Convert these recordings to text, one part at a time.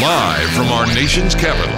Live from our nation's capital.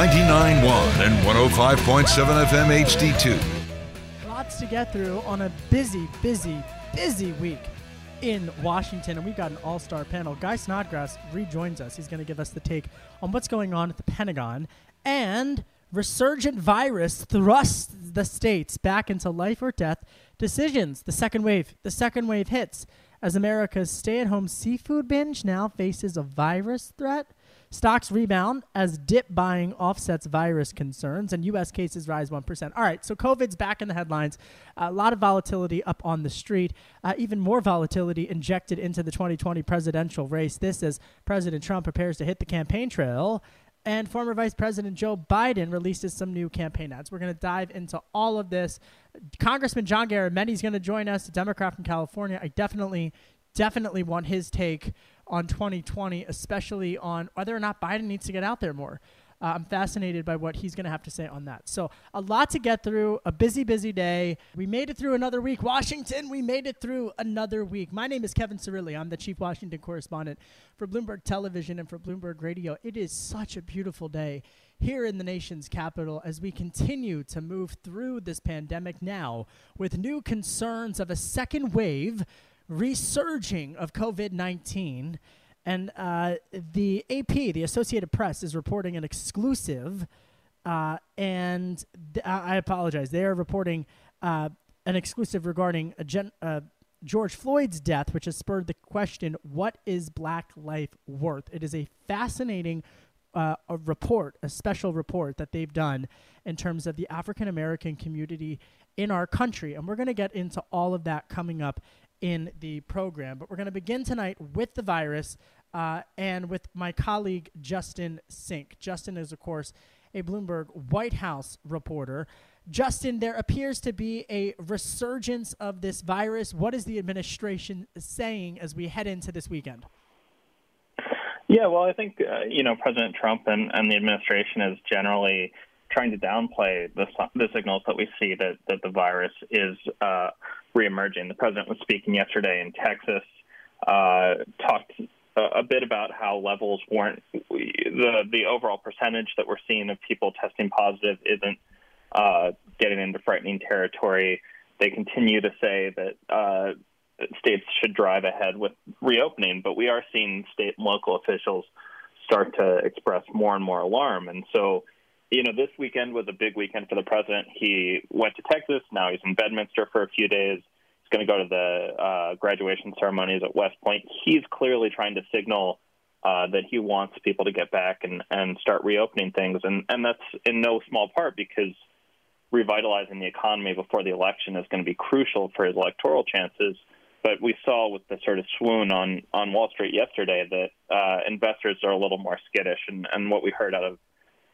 99.1 and 105.7 FM HD2. Lots to get through on a busy, busy, busy week in Washington, and we've got an all-star panel. Guy Snodgrass rejoins us. He's going to give us the take on what's going on at the Pentagon and resurgent virus thrusts the states back into life or death decisions. The second wave, the second wave hits as America's stay-at-home seafood binge now faces a virus threat. Stocks rebound as dip buying offsets virus concerns, and U.S. cases rise 1%. All right, so COVID's back in the headlines. A lot of volatility up on the street, uh, even more volatility injected into the 2020 presidential race. This as President Trump prepares to hit the campaign trail. And former Vice President Joe Biden releases some new campaign ads. We're going to dive into all of this. Congressman John Garamendi is going to join us, a Democrat from California. I definitely, definitely want his take on 2020, especially on whether or not Biden needs to get out there more. Uh, I'm fascinated by what he's going to have to say on that. So, a lot to get through, a busy, busy day. We made it through another week. Washington, we made it through another week. My name is Kevin Cirilli. I'm the chief Washington correspondent for Bloomberg Television and for Bloomberg Radio. It is such a beautiful day here in the nation's capital as we continue to move through this pandemic now with new concerns of a second wave resurging of COVID 19. And uh, the AP, the Associated Press, is reporting an exclusive. Uh, and th- I apologize. They are reporting uh, an exclusive regarding gen- uh, George Floyd's death, which has spurred the question what is black life worth? It is a fascinating uh, a report, a special report that they've done in terms of the African American community in our country. And we're going to get into all of that coming up in the program. But we're going to begin tonight with the virus uh, and with my colleague Justin Sink. Justin is, of course, a Bloomberg White House reporter. Justin, there appears to be a resurgence of this virus. What is the administration saying as we head into this weekend? Yeah, well, I think uh, you know President Trump and, and the administration is generally trying to downplay the, the signals that we see that, that the virus is uh, reemerging. The president was speaking yesterday in Texas, uh, talked a, bit about how levels weren't the the overall percentage that we're seeing of people testing positive isn't uh, getting into frightening territory. They continue to say that uh, states should drive ahead with reopening, but we are seeing state and local officials start to express more and more alarm, and so you know, this weekend was a big weekend for the president. He went to Texas. Now he's in Bedminster for a few days. He's going to go to the uh, graduation ceremonies at West Point. He's clearly trying to signal uh, that he wants people to get back and, and start reopening things. And, and that's in no small part because revitalizing the economy before the election is going to be crucial for his electoral chances. But we saw with the sort of swoon on, on Wall Street yesterday that uh, investors are a little more skittish. And, and what we heard out of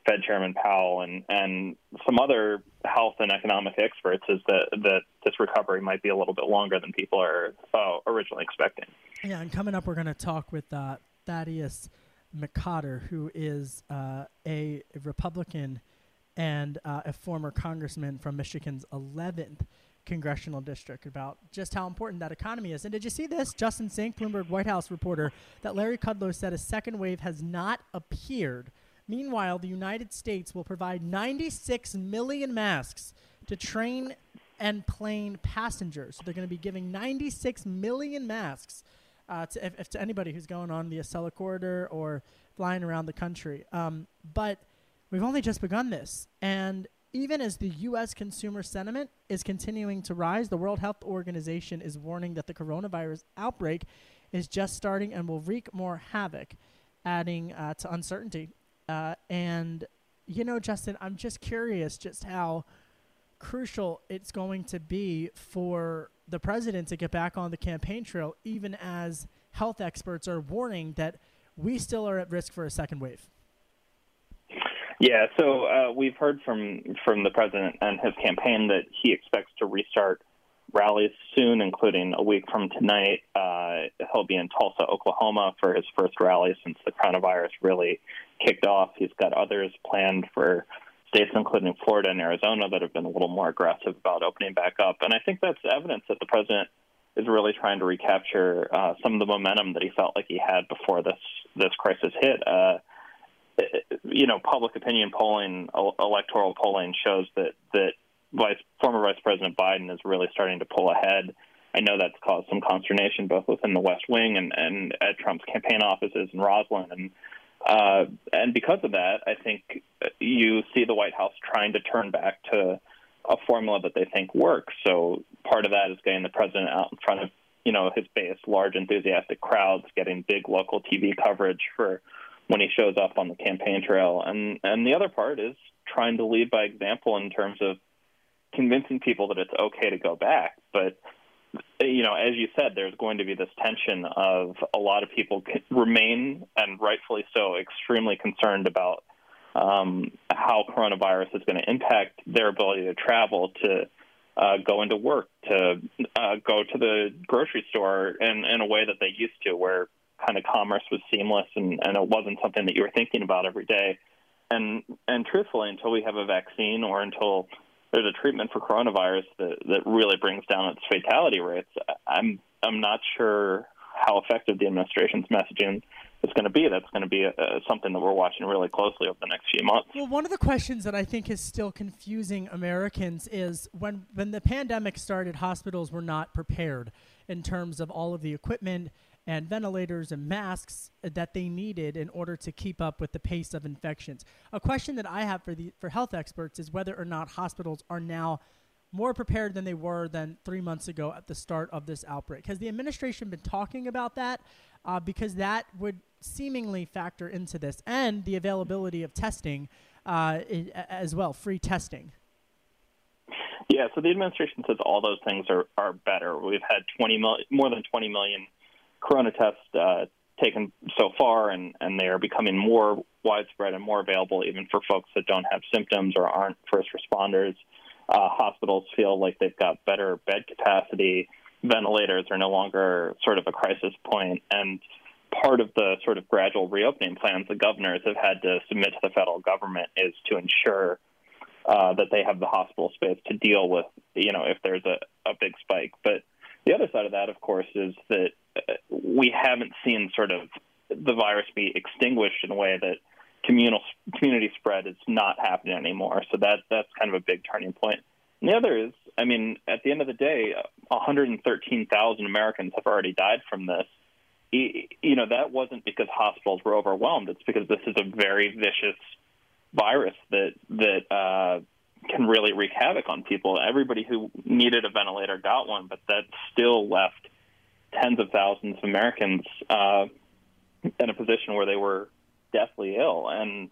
Fed Chairman Powell and and some other health and economic experts is that that this recovery might be a little bit longer than people are uh, originally expecting. Yeah, and coming up, we're going to talk with uh, Thaddeus McCotter, who is uh, a, Republican and uh, a former congressman from Michigan's 11th congressional district about just how important that economy is. And did you see this? Justin Sink, Bloomberg White House reporter, that Larry Kudlow said a second wave has not appeared Meanwhile, the United States will provide 96 million masks to train and plane passengers. So they're going to be giving 96 million masks uh, to, if, if to anybody who's going on the Acela corridor or flying around the country. Um, but we've only just begun this, and even as the U.S. consumer sentiment is continuing to rise, the World Health Organization is warning that the coronavirus outbreak is just starting and will wreak more havoc, adding uh, to uncertainty. Uh, and, you know, Justin, I'm just curious just how crucial it's going to be for the president to get back on the campaign trail, even as health experts are warning that we still are at risk for a second wave. Yeah, so uh, we've heard from from the president and his campaign that he expects to restart rallies soon, including a week from tonight. Uh, he'll be in Tulsa, Oklahoma, for his first rally since the coronavirus really kicked off. He's got others planned for states, including Florida and Arizona, that have been a little more aggressive about opening back up. And I think that's evidence that the president is really trying to recapture uh, some of the momentum that he felt like he had before this this crisis hit. Uh, you know, public opinion polling, electoral polling shows that that Vice, former Vice President Biden is really starting to pull ahead. I know that's caused some consternation both within the West Wing and, and at Trump's campaign offices in Rosslyn And uh, and because of that, I think you see the White House trying to turn back to a formula that they think works. So part of that is getting the president out in front of you know his base, large enthusiastic crowds, getting big local TV coverage for when he shows up on the campaign trail, and and the other part is trying to lead by example in terms of convincing people that it's okay to go back. But you know, as you said, there's going to be this tension of a lot of people remain, and rightfully so, extremely concerned about um, how coronavirus is going to impact their ability to travel, to uh, go into work, to uh, go to the grocery store in, in a way that they used to, where kind of commerce was seamless and, and it wasn't something that you were thinking about every day. And and truthfully, until we have a vaccine or until there's a treatment for coronavirus that, that really brings down its fatality rates, I'm I'm not sure how effective the administration's messaging is going to be. That's going to be a, a, something that we're watching really closely over the next few months. Well, one of the questions that I think is still confusing Americans is when when the pandemic started, hospitals were not prepared in terms of all of the equipment and ventilators and masks that they needed in order to keep up with the pace of infections. A question that I have for the for health experts is whether or not hospitals are now more prepared than they were than three months ago at the start of this outbreak. Has the administration been talking about that? Uh, because that would seemingly factor into this and the availability of testing uh, as well, free testing. Yeah, so the administration says all those things are, are better. We've had 20 mil- more than 20 million corona tests uh, taken so far, and, and they are becoming more widespread and more available even for folks that don't have symptoms or aren't first responders. Uh, hospitals feel like they've got better bed capacity. Ventilators are no longer sort of a crisis point, and part of the sort of gradual reopening plans the governors have had to submit to the federal government is to ensure uh, that they have the hospital space to deal with, you know, if there's a, a big spike. But the other side of that, of course, is that we haven't seen sort of the virus be extinguished in a way that communal community spread is not happening anymore. So that that's kind of a big turning point. And the other is, I mean, at the end of the day, 113,000 Americans have already died from this. You know, that wasn't because hospitals were overwhelmed. It's because this is a very vicious virus that that uh, can really wreak havoc on people. Everybody who needed a ventilator got one, but that still left tens of thousands of Americans uh, in a position where they were deathly ill. And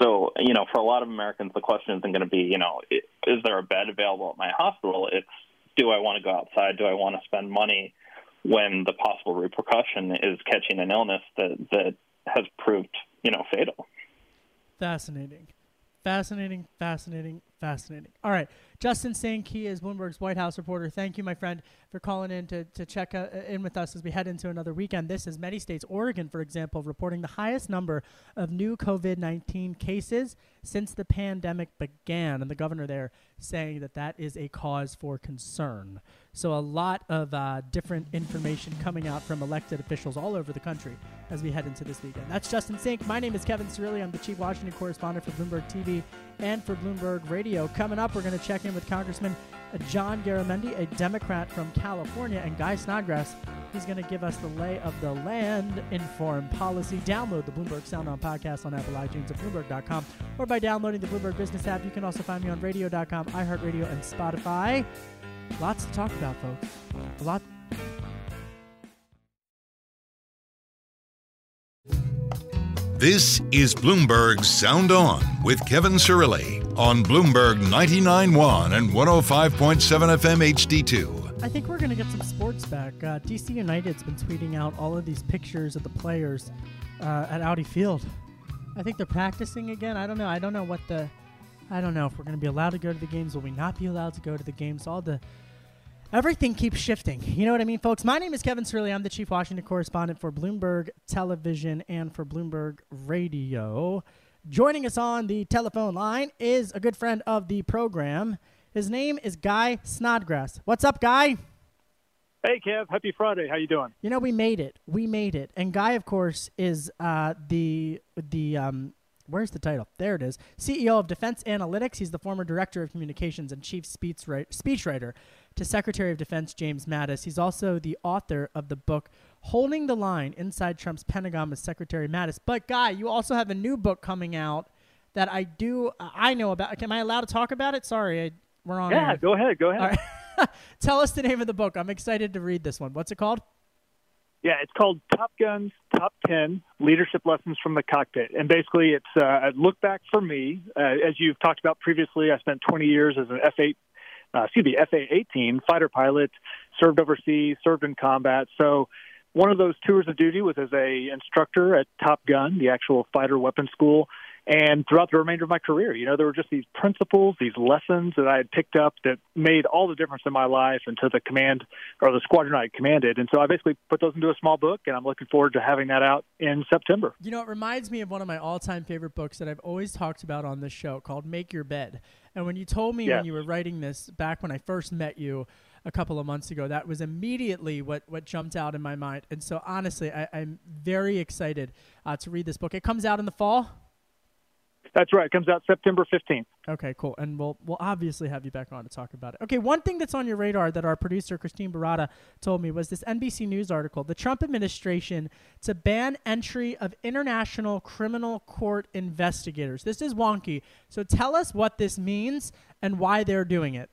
so, you know, for a lot of Americans, the question isn't going to be, you know, is there a bed available at my hospital? It's do I want to go outside? Do I want to spend money when the possible repercussion is catching an illness that that has proved, you know, fatal? Fascinating. Fascinating, fascinating, fascinating. All right. Justin Sink is Bloomberg's White House reporter. Thank you, my friend, for calling in to, to check uh, in with us as we head into another weekend. This is many states, Oregon, for example, reporting the highest number of new COVID 19 cases since the pandemic began. And the governor there saying that that is a cause for concern. So, a lot of uh, different information coming out from elected officials all over the country as we head into this weekend. That's Justin Sink. My name is Kevin Cirilli. I'm the chief Washington correspondent for Bloomberg TV and for Bloomberg Radio. Coming up, we're going to check with Congressman John Garamendi, a Democrat from California, and Guy Snodgrass, He's going to give us the lay of the land in foreign policy. Download the Bloomberg Sound On podcast on Apple iTunes at Bloomberg.com or by downloading the Bloomberg Business app. You can also find me on radio.com, iHeartRadio, and Spotify. Lots to talk about, folks. A lot. This is Bloomberg Sound On with Kevin Cirilli on Bloomberg 99.1 and 105.7 FM HD2. I think we're going to get some sports back. Uh, DC United's been tweeting out all of these pictures of the players uh, at Audi Field. I think they're practicing again. I don't know. I don't know what the. I don't know if we're going to be allowed to go to the games. Will we not be allowed to go to the games? All the everything keeps shifting. You know what I mean, folks? My name is Kevin Cirilli. I'm the chief Washington correspondent for Bloomberg Television and for Bloomberg Radio. Joining us on the telephone line is a good friend of the program. His name is Guy Snodgrass. What's up, Guy? Hey, Kev. Happy Friday. How you doing? You know, we made it. We made it. And Guy, of course, is uh, the the um, Where's the title? There it is. CEO of Defense Analytics. He's the former director of communications and chief speechwriter to Secretary of Defense James Mattis. He's also the author of the book Holding the Line Inside Trump's Pentagon with Secretary Mattis. But, Guy, you also have a new book coming out that I do, I know about. Am I allowed to talk about it? Sorry, I, we're on. Yeah, air. go ahead. Go ahead. Tell us the name of the book. I'm excited to read this one. What's it called? Yeah, it's called Top Gun's Top 10 Leadership Lessons from the Cockpit. And basically, it's uh, a look back for me. Uh, as you've talked about previously, I spent 20 years as an F 8, uh, excuse me, FA 18 fighter pilot, served overseas, served in combat. So, one of those tours of duty was as a instructor at Top Gun, the actual fighter weapons school and throughout the remainder of my career. You know, there were just these principles, these lessons that I had picked up that made all the difference in my life and to the command or the squadron I commanded. And so I basically put those into a small book, and I'm looking forward to having that out in September. You know, it reminds me of one of my all time favorite books that I've always talked about on this show called Make Your Bed. And when you told me yes. when you were writing this back when I first met you, a couple of months ago. That was immediately what, what jumped out in my mind. And so, honestly, I, am very excited uh, to read this book. It comes out in the fall. That's right. It comes out September 15th. Okay, cool. And we'll we'll obviously have you back on to talk about it. Okay, one thing that's on your radar that our producer Christine Barada told me was this NBC News article: the Trump administration to ban entry of international criminal court investigators. This is wonky. So tell us what this means and why they're doing it.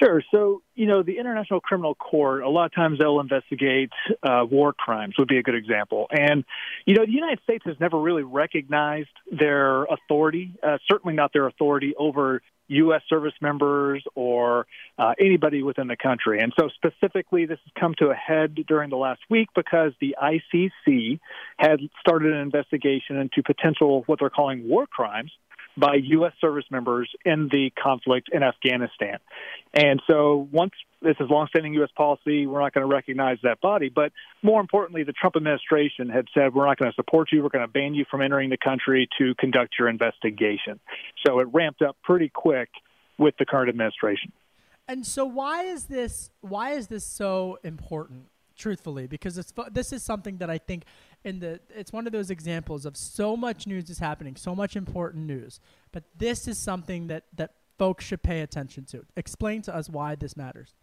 Sure. So, you know, the International Criminal Court, a lot of times they'll investigate uh, war crimes, would be a good example. And, you know, the United States has never really recognized their authority, uh, certainly not their authority over U.S. service members or uh, anybody within the country. And so, specifically, this has come to a head during the last week because the ICC had started an investigation into potential what they're calling war crimes by U.S. service members in the conflict in Afghanistan. And so once this is longstanding U.S. policy, we're not going to recognize that body. But more importantly, the Trump administration had said, we're not going to support you. We're going to ban you from entering the country to conduct your investigation. So it ramped up pretty quick with the current administration. And so why is this why is this so important? Truthfully because it's this is something that I think in the it's one of those examples of so much news is happening, so much important news, but this is something that that folks should pay attention to. Explain to us why this matters.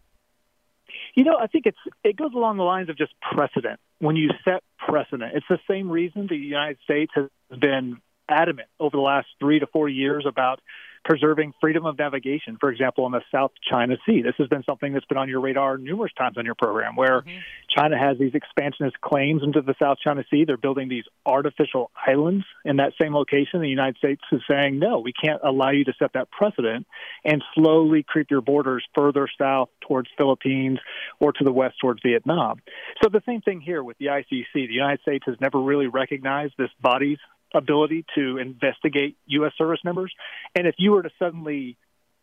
You know, I think it's it goes along the lines of just precedent. When you set precedent, it's the same reason the United States has been adamant over the last three to four years about preserving freedom of navigation, for example, in the South China Sea. This has been something that's been on your radar numerous times on your program, where mm-hmm. China has these expansionist claims into the South China Sea. They're building these artificial islands in that same location. The United States is saying, no, we can't allow you to set that precedent and slowly creep your borders further south towards Philippines or to the west towards Vietnam. So the same thing here with the ICC. The United States has never really recognized this body's ability to investigate U.S. service members. And if you were to suddenly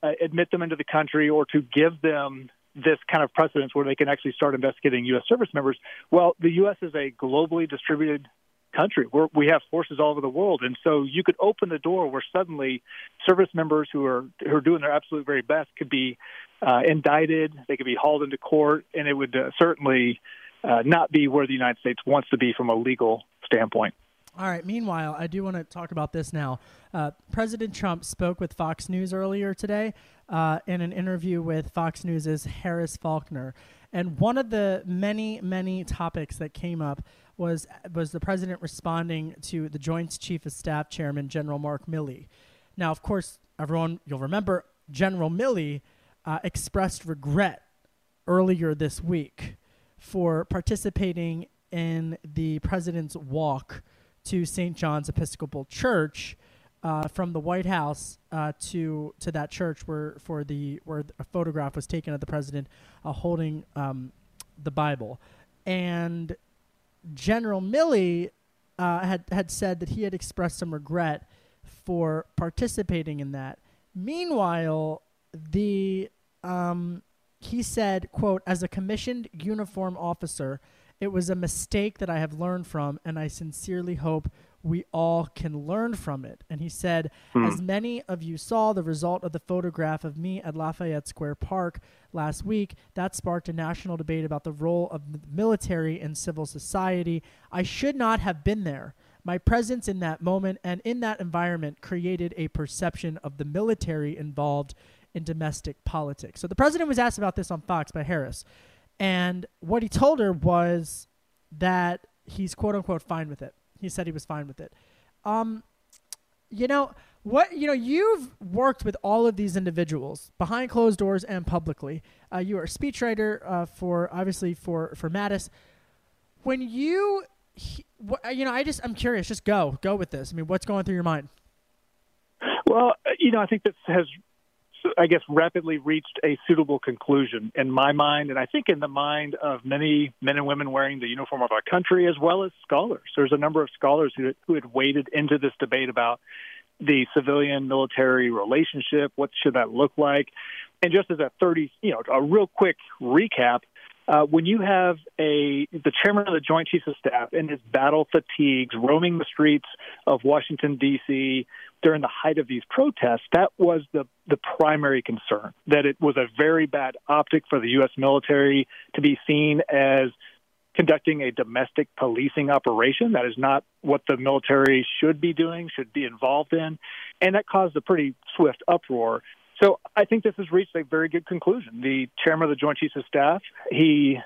uh, admit them into the country or to give them this kind of precedence where they can actually start investigating U.S. service members, well, the U.S. is a globally distributed country. We're, we have forces all over the world, and so you could open the door where suddenly service members who are who are doing their absolute very best could be uh, indicted. They could be hauled into court, and it would uh, certainly uh, not be where the United States wants to be from a legal standpoint. All right. Meanwhile, I do want to talk about this now. Uh, President Trump spoke with Fox News earlier today uh, in an interview with Fox News' Harris Faulkner. And one of the many, many topics that came up was was the president responding to the Joint Chief of Staff Chairman General Mark Milley. Now, of course, everyone you'll remember General Milley uh, expressed regret earlier this week for participating in the president's walk to St. John's Episcopal Church uh, from the White House uh, to to that church where for the where a photograph was taken of the president uh, holding um, the Bible, and General Milley uh, had had said that he had expressed some regret for participating in that. Meanwhile, the um, he said, "quote As a commissioned uniform officer." It was a mistake that I have learned from, and I sincerely hope we all can learn from it. And he said, hmm. as many of you saw the result of the photograph of me at Lafayette Square Park last week, that sparked a national debate about the role of the military in civil society. I should not have been there. My presence in that moment and in that environment created a perception of the military involved in domestic politics. So the president was asked about this on Fox by Harris. And what he told her was that he's quote unquote fine with it. He said he was fine with it. Um, you know what? You know you've worked with all of these individuals behind closed doors and publicly. Uh, you are a speechwriter uh, for obviously for for Mattis. When you, he, wh- you know, I just I'm curious. Just go go with this. I mean, what's going through your mind? Well, you know, I think this has I guess, rapidly reached a suitable conclusion in my mind, and I think in the mind of many men and women wearing the uniform of our country, as well as scholars. There's a number of scholars who, who had waded into this debate about the civilian military relationship. What should that look like? And just as a 30, you know, a real quick recap, uh, when you have a the chairman of the Joint Chiefs of Staff in his battle fatigues roaming the streets of Washington D.C. during the height of these protests, that was the the primary concern. That it was a very bad optic for the U.S. military to be seen as conducting a domestic policing operation. That is not what the military should be doing, should be involved in, and that caused a pretty swift uproar. So I think this has reached a very good conclusion. The chairman of the Joint Chiefs of Staff, he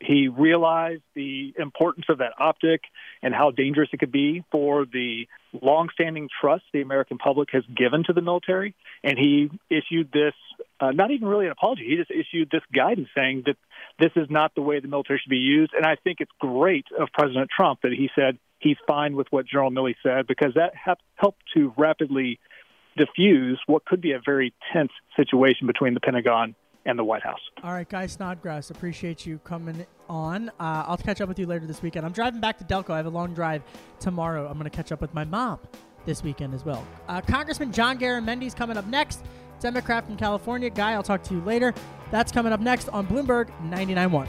he realized the importance of that optic and how dangerous it could be for the longstanding trust the American public has given to the military. And he issued this, uh, not even really an apology, he just issued this guidance saying that this is not the way the military should be used. And I think it's great of President Trump that he said he's fine with what General Milley said because that helped to rapidly diffuse what could be a very tense situation between the Pentagon and the White House. All right, Guy Snodgrass, appreciate you coming on. Uh, I'll catch up with you later this weekend. I'm driving back to Delco. I have a long drive tomorrow. I'm going to catch up with my mom this weekend as well. Uh, Congressman John Garamendi's coming up next. Democrat from California. Guy, I'll talk to you later. That's coming up next on Bloomberg 99.1.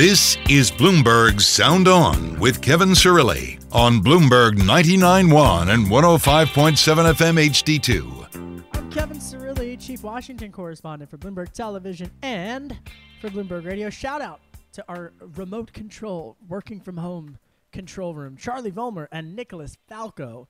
This is Bloomberg Sound On with Kevin Cirilli on Bloomberg 99.1 and 105.7 FM HD2. I'm Kevin Cirilli, Chief Washington Correspondent for Bloomberg Television and for Bloomberg Radio. Shout out to our remote control, working from home control room, Charlie Vollmer and Nicholas Falco.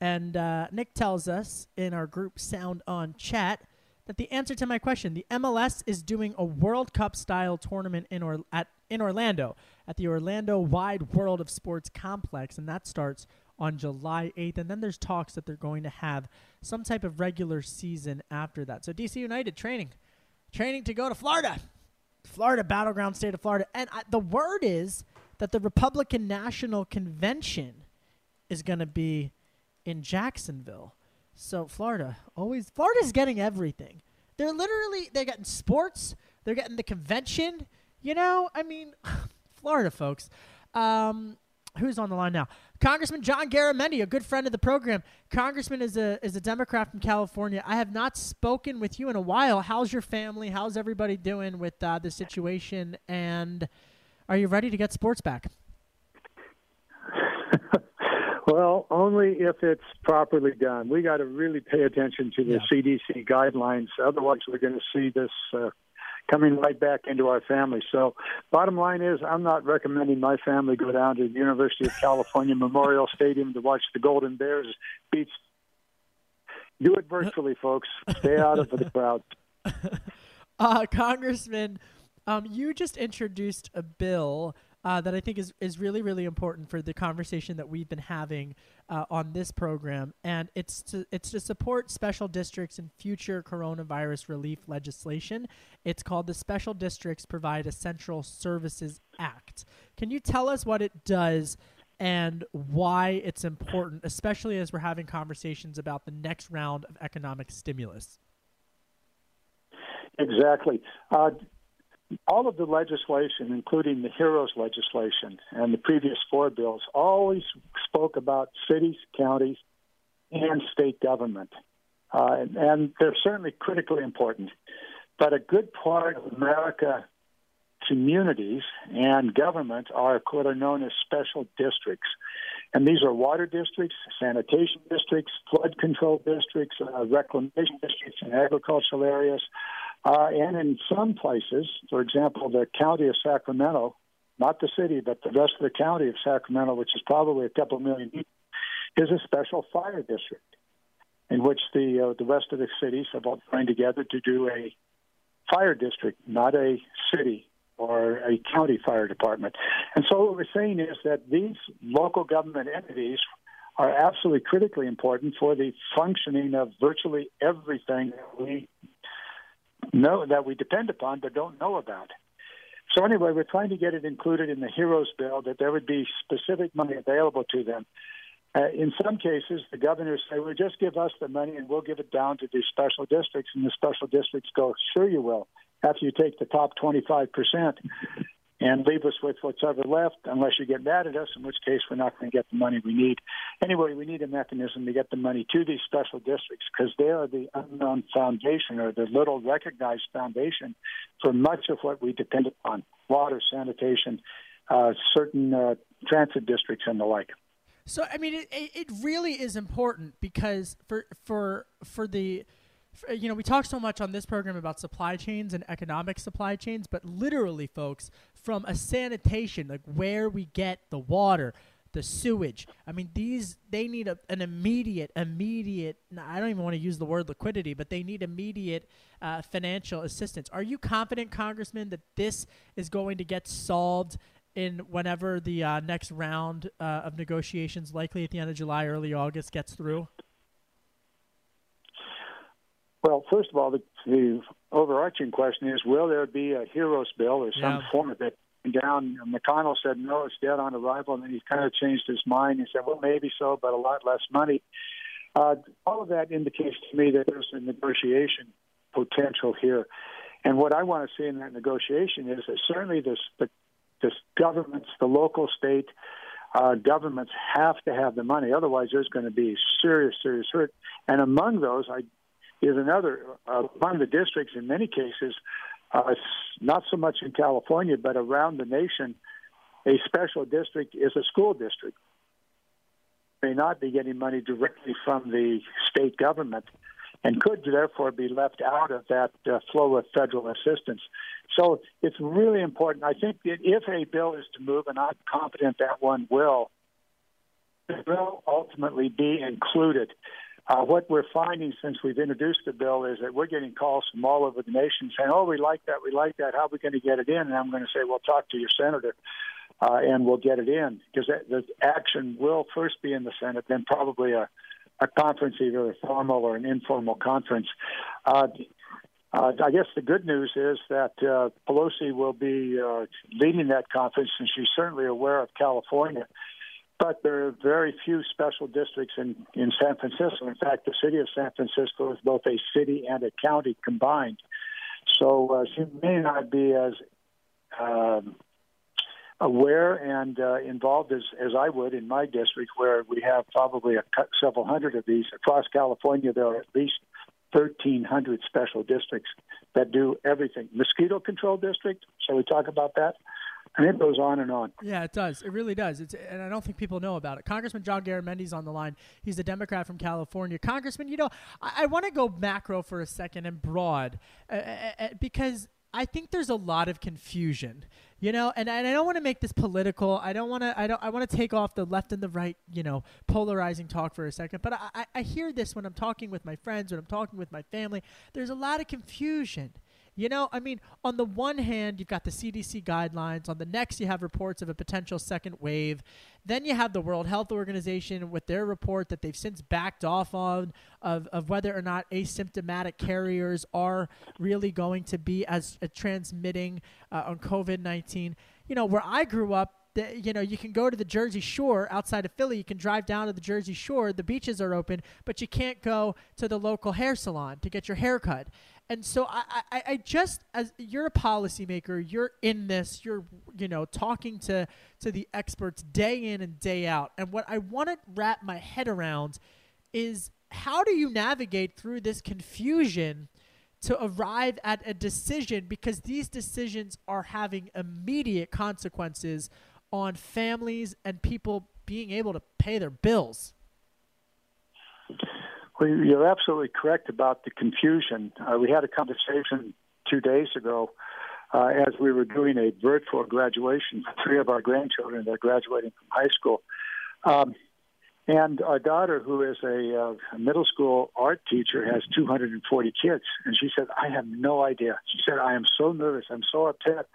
And uh, Nick tells us in our group Sound On chat that the answer to my question, the MLS is doing a World Cup style tournament in or at in Orlando at the Orlando Wide World of Sports Complex, and that starts on July 8th. And then there's talks that they're going to have some type of regular season after that. So DC United training, training to go to Florida, Florida battleground state of Florida, and I, the word is that the Republican National Convention is going to be in Jacksonville. So Florida, always Florida's getting everything. They're literally they're getting sports, they're getting the convention, you know, I mean, Florida folks. Um, who's on the line now? Congressman John Garamendi, a good friend of the program. Congressman is a is a Democrat from California. I have not spoken with you in a while. How's your family? How's everybody doing with uh, the situation? And are you ready to get sports back? well, only if it's properly done. We got to really pay attention to the yeah. CDC guidelines. Otherwise, we're going to see this uh, coming right back into our family. So, bottom line is, I'm not recommending my family go down to the University of California Memorial Stadium to watch the Golden Bears beat. Do it virtually, folks. Stay out of the crowd. Uh, Congressman, um, you just introduced a bill uh, that I think is, is really, really important for the conversation that we've been having uh, on this program. And it's to, it's to support special districts in future coronavirus relief legislation. It's called the Special Districts Provide Essential Services Act. Can you tell us what it does and why it's important, especially as we're having conversations about the next round of economic stimulus? Exactly. Uh, all of the legislation, including the HEROES legislation and the previous four bills, always spoke about cities, counties, and state government. Uh, and, and they're certainly critically important. But a good part of America communities and government are what are known as special districts. And these are water districts, sanitation districts, flood control districts, uh, reclamation districts, and agricultural areas. Uh, and in some places, for example, the county of Sacramento, not the city, but the rest of the county of Sacramento, which is probably a couple million people, is a special fire district in which the uh, the rest of the cities have all joined together to do a fire district, not a city or a county fire department. And so what we're saying is that these local government entities are absolutely critically important for the functioning of virtually everything that we know that we depend upon but don't know about. So anyway, we're trying to get it included in the HEROES bill that there would be specific money available to them. Uh, in some cases, the governors say, "Well, just give us the money, and we'll give it down to the special districts." And the special districts go, "Sure, you will." After you take the top twenty-five percent, and leave us with what's ever left, unless you get mad at us, in which case we're not going to get the money we need. Anyway, we need a mechanism to get the money to these special districts because they are the unknown foundation or the little recognized foundation for much of what we depend upon water, sanitation, uh, certain uh, transit districts, and the like. So, I mean, it, it really is important because for for for the you know, we talk so much on this program about supply chains and economic supply chains, but literally, folks, from a sanitation, like where we get the water, the sewage. I mean, these they need a, an immediate, immediate. I don't even want to use the word liquidity, but they need immediate uh, financial assistance. Are you confident, Congressman, that this is going to get solved in whenever the uh, next round uh, of negotiations, likely at the end of July, early August, gets through? Well, first of all, the, the overarching question is: Will there be a HEROES bill or some yeah. form of it? Down, McConnell said no, it's dead on arrival, and then he kind of changed his mind. He said, "Well, maybe so, but a lot less money." Uh, all of that indicates to me that there's a negotiation potential here, and what I want to see in that negotiation is that certainly this, the this governments, the local, state uh, governments have to have the money. Otherwise, there's going to be serious, serious hurt. And among those, I is another uh, among the districts in many cases, uh, not so much in California, but around the nation, a special district is a school district. May not be getting money directly from the state government and could therefore be left out of that uh, flow of federal assistance. So it's really important. I think that if a bill is to move, and I'm confident that one will, it will ultimately be included uh, what we're finding since we've introduced the bill is that we're getting calls from all over the nation saying, "Oh, we like that, we like that. How are we going to get it in?" And I'm going to say, "Well, talk to your senator, uh, and we'll get it in." Because the action will first be in the Senate, then probably a, a conference, either a formal or an informal conference. Uh, uh, I guess the good news is that uh, Pelosi will be uh, leading that conference, and she's certainly aware of California but there are very few special districts in, in San Francisco. In fact, the city of San Francisco is both a city and a county combined. So uh, she may not be as um, aware and uh, involved as, as I would in my district, where we have probably a, several hundred of these across California. There are at least 1,300 special districts that do everything. Mosquito control district. Shall we talk about that? And it goes on and on. Yeah, it does. It really does. It's, and I don't think people know about it. Congressman John Garamendi's on the line. He's a Democrat from California. Congressman, you know, I, I want to go macro for a second and broad uh, uh, uh because I think there's a lot of confusion, you know, and, and I don't want to make this political. I don't want to. I don't. I want to take off the left and the right, you know, polarizing talk for a second. But I, I hear this when I'm talking with my friends, when I'm talking with my family. There's a lot of confusion. You know, I mean, on the one hand, you've got the CDC guidelines. On the next, you have reports of a potential second wave. Then you have the World Health Organization with their report that they've since backed off on of, of whether or not asymptomatic carriers are really going to be as uh, transmitting uh, on COVID 19. You know, where I grew up, the, you know, you can go to the Jersey Shore outside of Philly. You can drive down to the Jersey Shore. The beaches are open, but you can't go to the local hair salon to get your hair cut. And so I, I, I just as you're a policymaker, you're in this, you're you know talking to to the experts day in and day out. And what I want to wrap my head around is how do you navigate through this confusion to arrive at a decision because these decisions are having immediate consequences on families and people being able to pay their bills. Well, you're absolutely correct about the confusion. Uh, we had a conversation two days ago uh, as we were doing a virtual graduation for three of our grandchildren that are graduating from high school. Um, and our daughter, who is a, uh, middle school art teacher, has 240 kids. And she said, I have no idea. She said, I am so nervous. I'm so upset,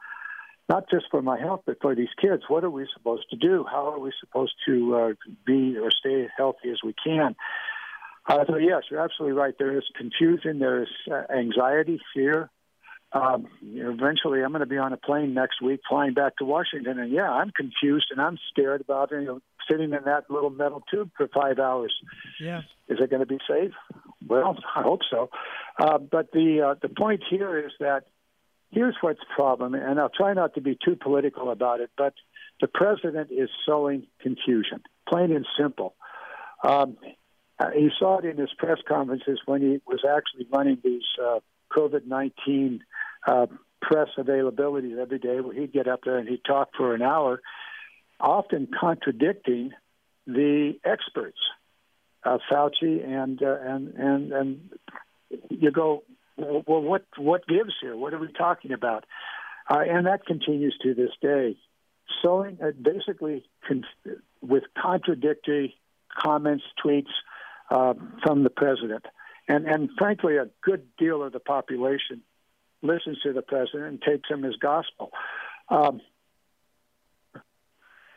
not just for my health, but for these kids. What are we supposed to do? How are we supposed to uh, be or stay as healthy as we can? Uh, so yes, you're absolutely right. There is confusion. There is uh, anxiety, fear. Um, you know, eventually, I'm going to be on a plane next week, flying back to Washington, and yeah, I'm confused and I'm scared about you know sitting in that little metal tube for five hours. Yeah, is it going to be safe? Well, I hope so. Uh, but the uh, the point here is that here's what's the problem, and I'll try not to be too political about it, but the president is sowing confusion, plain and simple. Um, uh, he saw it in his press conferences when he was actually running these uh, COVID 19 uh, press availabilities every day, where he'd get up there and he'd talk for an hour, often contradicting the experts, uh, Fauci and uh, and and and you go, well, what what gives here? What are we talking about? Uh, and that continues to this day. Sowing basically con- with contradictory comments, tweets, uh, from the president. And, and frankly, a good deal of the population listens to the president and takes him as gospel. Um,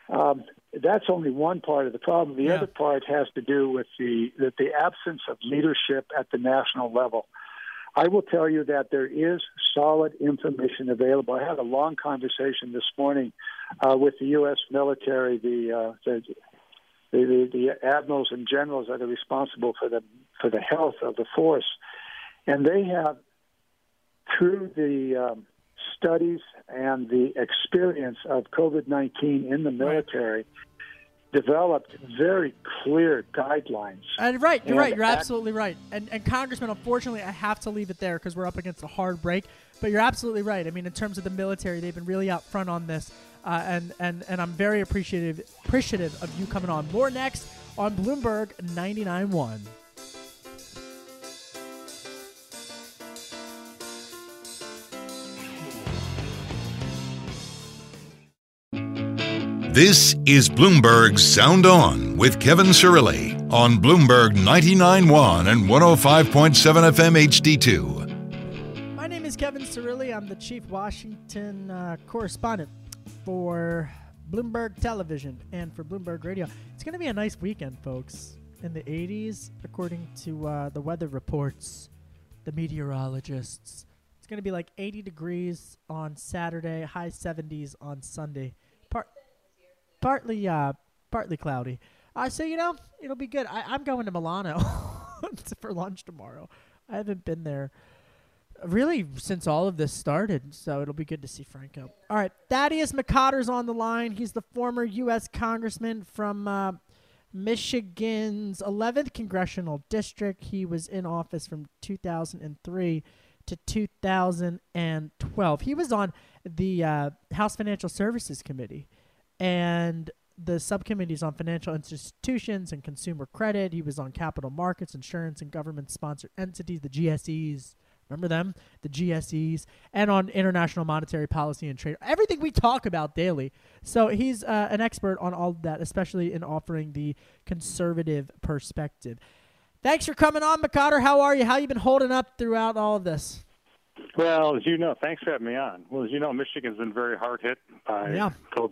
um, that's only one part of the problem. The yeah. other part has to do with the that the absence of leadership at the national level. I will tell you that there is solid information available. I had a long conversation this morning uh, with the U.S. military, the, uh, the the, the, the admirals and generals that are responsible for the for the health of the force, and they have through the um, studies and the experience of COVID nineteen in the military. Developed very clear guidelines. And right, you're and right. You're absolutely right. And, and Congressman, unfortunately, I have to leave it there because we're up against a hard break. But you're absolutely right. I mean, in terms of the military, they've been really out front on this. Uh, and, and, and I'm very appreciative appreciative of you coming on. More next on Bloomberg 99.1. This is Bloomberg Sound On with Kevin Cirilli on Bloomberg 99.1 and 105.7 FM HD2. My name is Kevin Cirilli. I'm the Chief Washington uh, correspondent for Bloomberg Television and for Bloomberg Radio. It's going to be a nice weekend, folks. In the 80s, according to uh, the weather reports, the meteorologists. It's going to be like 80 degrees on Saturday, high 70s on Sunday. Part, partly, uh, partly cloudy. Uh, so you know, it'll be good. I, I'm going to Milano for lunch tomorrow. I haven't been there really since all of this started. So it'll be good to see Franco. All right, Thaddeus McCotter's on the line. He's the former U.S. congressman from uh, Michigan's 11th congressional district. He was in office from 2003 to 2012. He was on the uh, House Financial Services Committee and the subcommittees on financial institutions and consumer credit. He was on capital markets, insurance, and government sponsored entities, the GSEs. Remember them? The GSEs, and on international monetary policy and trade. Everything we talk about daily. So he's uh, an expert on all of that, especially in offering the conservative perspective. Thanks for coming on, McCotter. How are you? How you been holding up throughout all of this? Well, as you know, thanks for having me on. Well, as you know, Michigan's been very hard hit by yeah. COVID.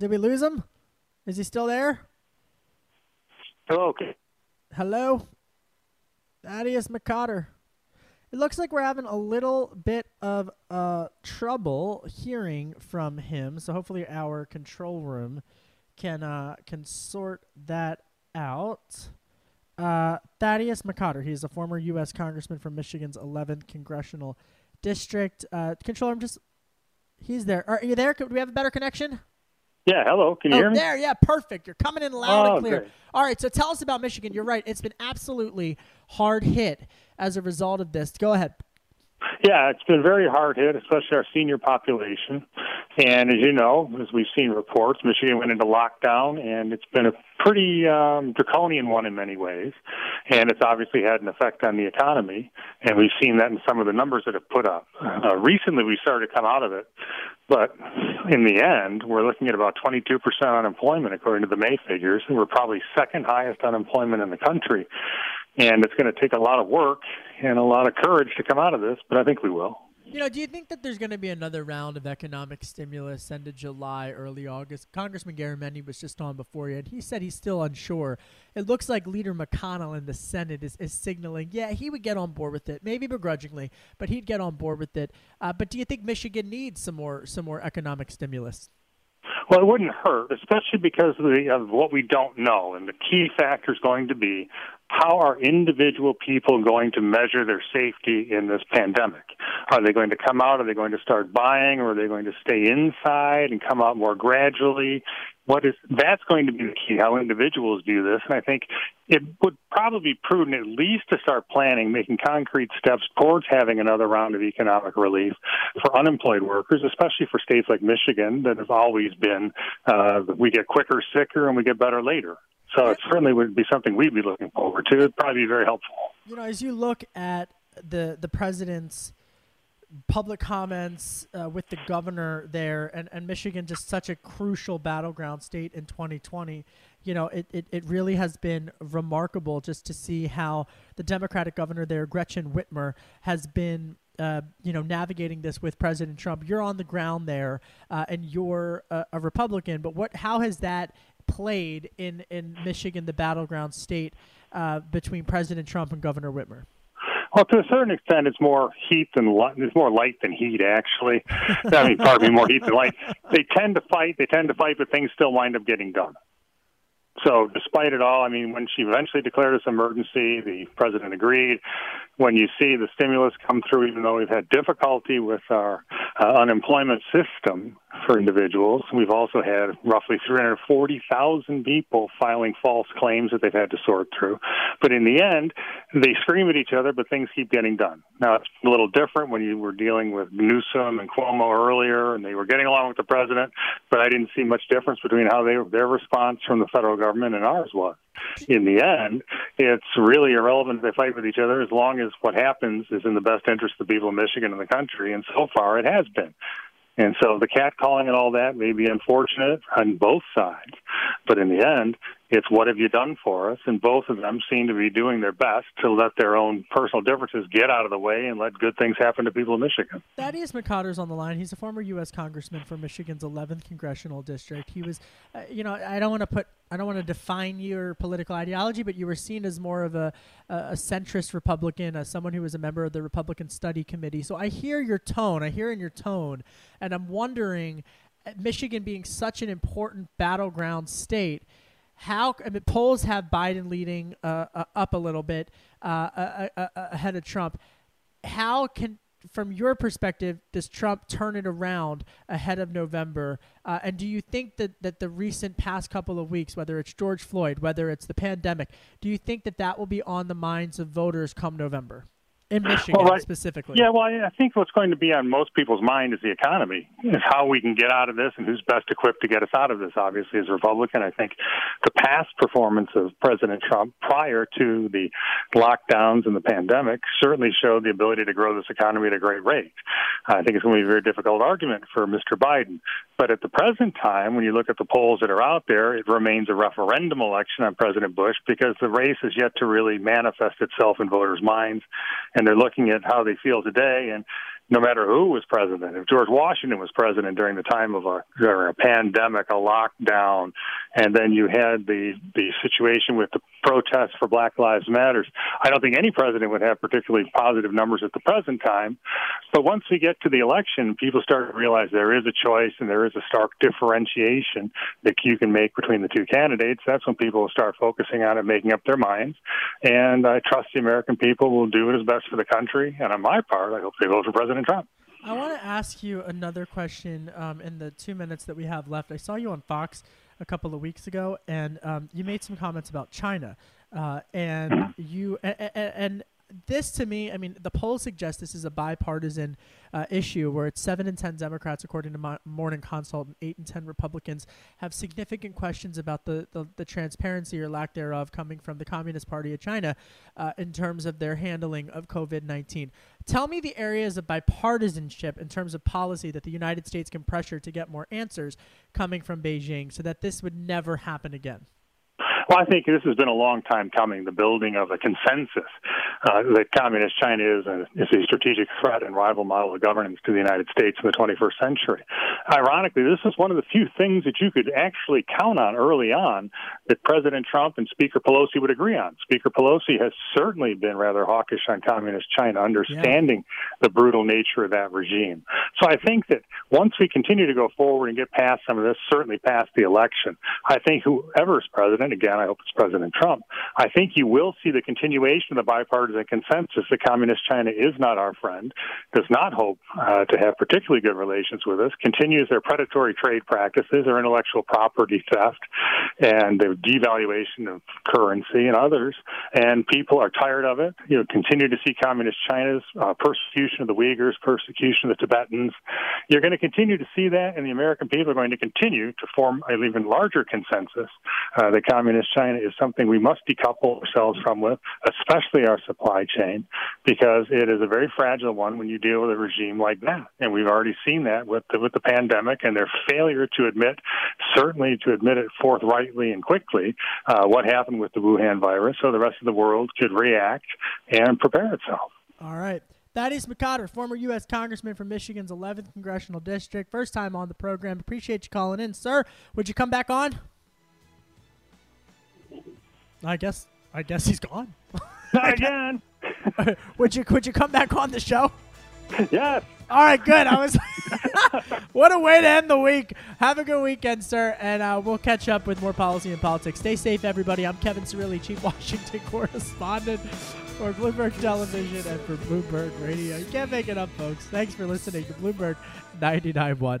Did we lose him? Is he still there? Hello. Hello. Thaddeus McCotter. It looks like we're having a little bit of uh, trouble hearing from him, so hopefully our control room can uh, can sort that out. Uh, Thaddeus McCotter. He's a former U.S. congressman from Michigan's 11th congressional district. Uh, controller, I'm just. He's there. Are you there? Could we have a better connection? Yeah, hello. Can you oh, hear me? There, yeah, perfect. You're coming in loud oh, and clear. Great. All right, so tell us about Michigan. You're right. It's been absolutely hard hit as a result of this. Go ahead. Yeah, it's been very hard hit, especially our senior population. And as you know, as we've seen reports, Michigan went into lockdown, and it's been a pretty um, draconian one in many ways. And it's obviously had an effect on the economy, and we've seen that in some of the numbers that have put up. Uh, recently, we started to come out of it, but in the end, we're looking at about 22% unemployment according to the May figures, and we're probably second highest unemployment in the country. And it's going to take a lot of work and a lot of courage to come out of this, but I think we will. You know, do you think that there's going to be another round of economic stimulus end of July, early August? Congressman Garamendi was just on before you, and he said he's still unsure. It looks like Leader McConnell in the Senate is, is signaling, yeah, he would get on board with it, maybe begrudgingly, but he'd get on board with it. Uh, but do you think Michigan needs some more some more economic stimulus? Well, it wouldn't hurt, especially because of, the, of what we don't know. And the key factor is going to be how are individual people going to measure their safety in this pandemic? Are they going to come out? Are they going to start buying? Or are they going to stay inside and come out more gradually? What is that's going to be the key? How individuals do this, and I think it would probably be prudent at least to start planning, making concrete steps towards having another round of economic relief for unemployed workers, especially for states like Michigan that have always been uh, we get quicker, sicker, and we get better later. So it certainly would be something we'd be looking forward to. It'd probably be very helpful. You know, as you look at the the president's public comments uh, with the governor there, and, and Michigan just such a crucial battleground state in 2020. You know, it, it, it really has been remarkable just to see how the Democratic governor there, Gretchen Whitmer, has been uh, you know, navigating this with President Trump. You're on the ground there, uh, and you're a, a, Republican. But what? How has that played in in Michigan, the battleground state, uh, between President Trump and Governor Whitmer? Well, to a certain extent, it's more heat than light. It's more light than heat, actually. I mean, me, more heat than light. They tend to fight. They tend to fight, but things still wind up getting done. So, despite it all, I mean, when she eventually declared this emergency, the president agreed. When you see the stimulus come through, even though we've had difficulty with our uh, unemployment system, for individuals. We've also had roughly 340,000 people filing false claims that they've had to sort through. But in the end, they scream at each other, but things keep getting done. Now, it's a little different when you were dealing with Newsom and Cuomo earlier, and they were getting along with the president, but I didn't see much difference between how they, their response from the federal government and ours was. In the end, it's really irrelevant if they fight with each other as long as what happens is in the best interest of the people of Michigan and the country, and so far it has been. And so the cat calling and all that may be unfortunate on both sides. But in the end, it's what have you done for us? And both of them seem to be doing their best to let their own personal differences get out of the way and let good things happen to people in Michigan. Thaddeus McCotter's on the line. He's a former U.S. congressman from Michigan's 11th congressional district. He was, uh, you know, I don't want to put, I don't want to define your political ideology, but you were seen as more of a, a, a centrist Republican, as someone who was a member of the Republican Study Committee. So I hear your tone. I hear in your tone, and I'm wondering, uh, Michigan being such an important battleground state how I mean, polls have Biden leading uh, uh, up a little bit. uh, ahead of Trump. How can from your perspective, does Trump turn it around ahead of November? Uh, and do you think that, that the recent past couple of weeks, whether it's George Floyd, whether it's the pandemic, do you think that that will be on the minds of voters come November? In Michigan well, right. specifically? Yeah, well, I think what's going to be on most people's mind is the economy, is how we can get out of this and who's best equipped to get us out of this. Obviously, as a Republican, I think the past performance of President Trump prior to the lockdowns and the pandemic certainly showed the ability to grow this economy at a great rate. I think it's going to be a very difficult argument for Mr. Biden. But at the present time, when you look at the polls that are out there, it remains a referendum election on President Bush because the race is yet to really manifest itself in voters' minds. And and they're looking at how they feel today. And no matter who was president. If George Washington was president during the time of a, a pandemic, a lockdown, and then you had the the situation with the protests for Black Lives Matters, I don't think any president would have particularly positive numbers at the present time. But once we get to the election, people start to realize there is a choice and there is a stark differentiation that you can make between the two candidates. That's when people will start focusing on it, making up their minds. And I trust the American people will do what is best for the country. And on my part, I hope they vote for President President Trump. I want to ask you another question um, in the two minutes that we have left. I saw you on Fox a couple of weeks ago, and um, you made some comments about China, uh, and mm-hmm. you and, and this to me, I mean, the polls suggest this is a bipartisan uh, issue where it's seven and ten Democrats, according to Mo- Morning Consult, and eight and ten Republicans have significant questions about the, the, the transparency or lack thereof coming from the Communist Party of China uh, in terms of their handling of COVID 19. Tell me the areas of bipartisanship in terms of policy that the United States can pressure to get more answers coming from Beijing so that this would never happen again. Well, I think this has been a long time coming, the building of a consensus uh, that communist China is a, is a strategic threat and rival model of governance to the United States in the 21st century. Ironically, this is one of the few things that you could actually count on early on that President Trump and Speaker Pelosi would agree on. Speaker Pelosi has certainly been rather hawkish on communist China, understanding yeah. the brutal nature of that regime. So I think that once we continue to go forward and get past some of this, certainly past the election, I think whoever's president, again, I hope it's President Trump, I think you will see the continuation of the bipartisan consensus that communist China is not our friend, does not hope uh, to have particularly good relations with us, continues their predatory trade practices, their intellectual property theft, and their devaluation of currency and others. And people are tired of it. You know, continue to see communist China's uh, persecution of the Uyghurs, persecution of the Tibetans. You're going to continue to see that, and the American people are going to continue to form an even larger consensus uh, that communist China is something we must decouple ourselves from with, especially our supply chain, because it is a very fragile one when you deal with a regime like that. And we've already seen that with the, with the pandemic and their failure to admit, certainly to admit it forthrightly and quickly, uh, what happened with the Wuhan virus, so the rest of the world could react and prepare itself. All right. Thaddeus McCotter, former U.S. Congressman from Michigan's 11th Congressional District. First time on the program. Appreciate you calling in, sir. Would you come back on? I guess I guess he's gone. Not again. would you could you come back on the show? Yes. All right, good. I was. what a way to end the week. Have a good weekend, sir, and uh, we'll catch up with more policy and politics. Stay safe, everybody. I'm Kevin Cirilli, Chief Washington correspondent for Bloomberg Television and for Bloomberg Radio. You can't make it up, folks. Thanks for listening to Bloomberg 99.1.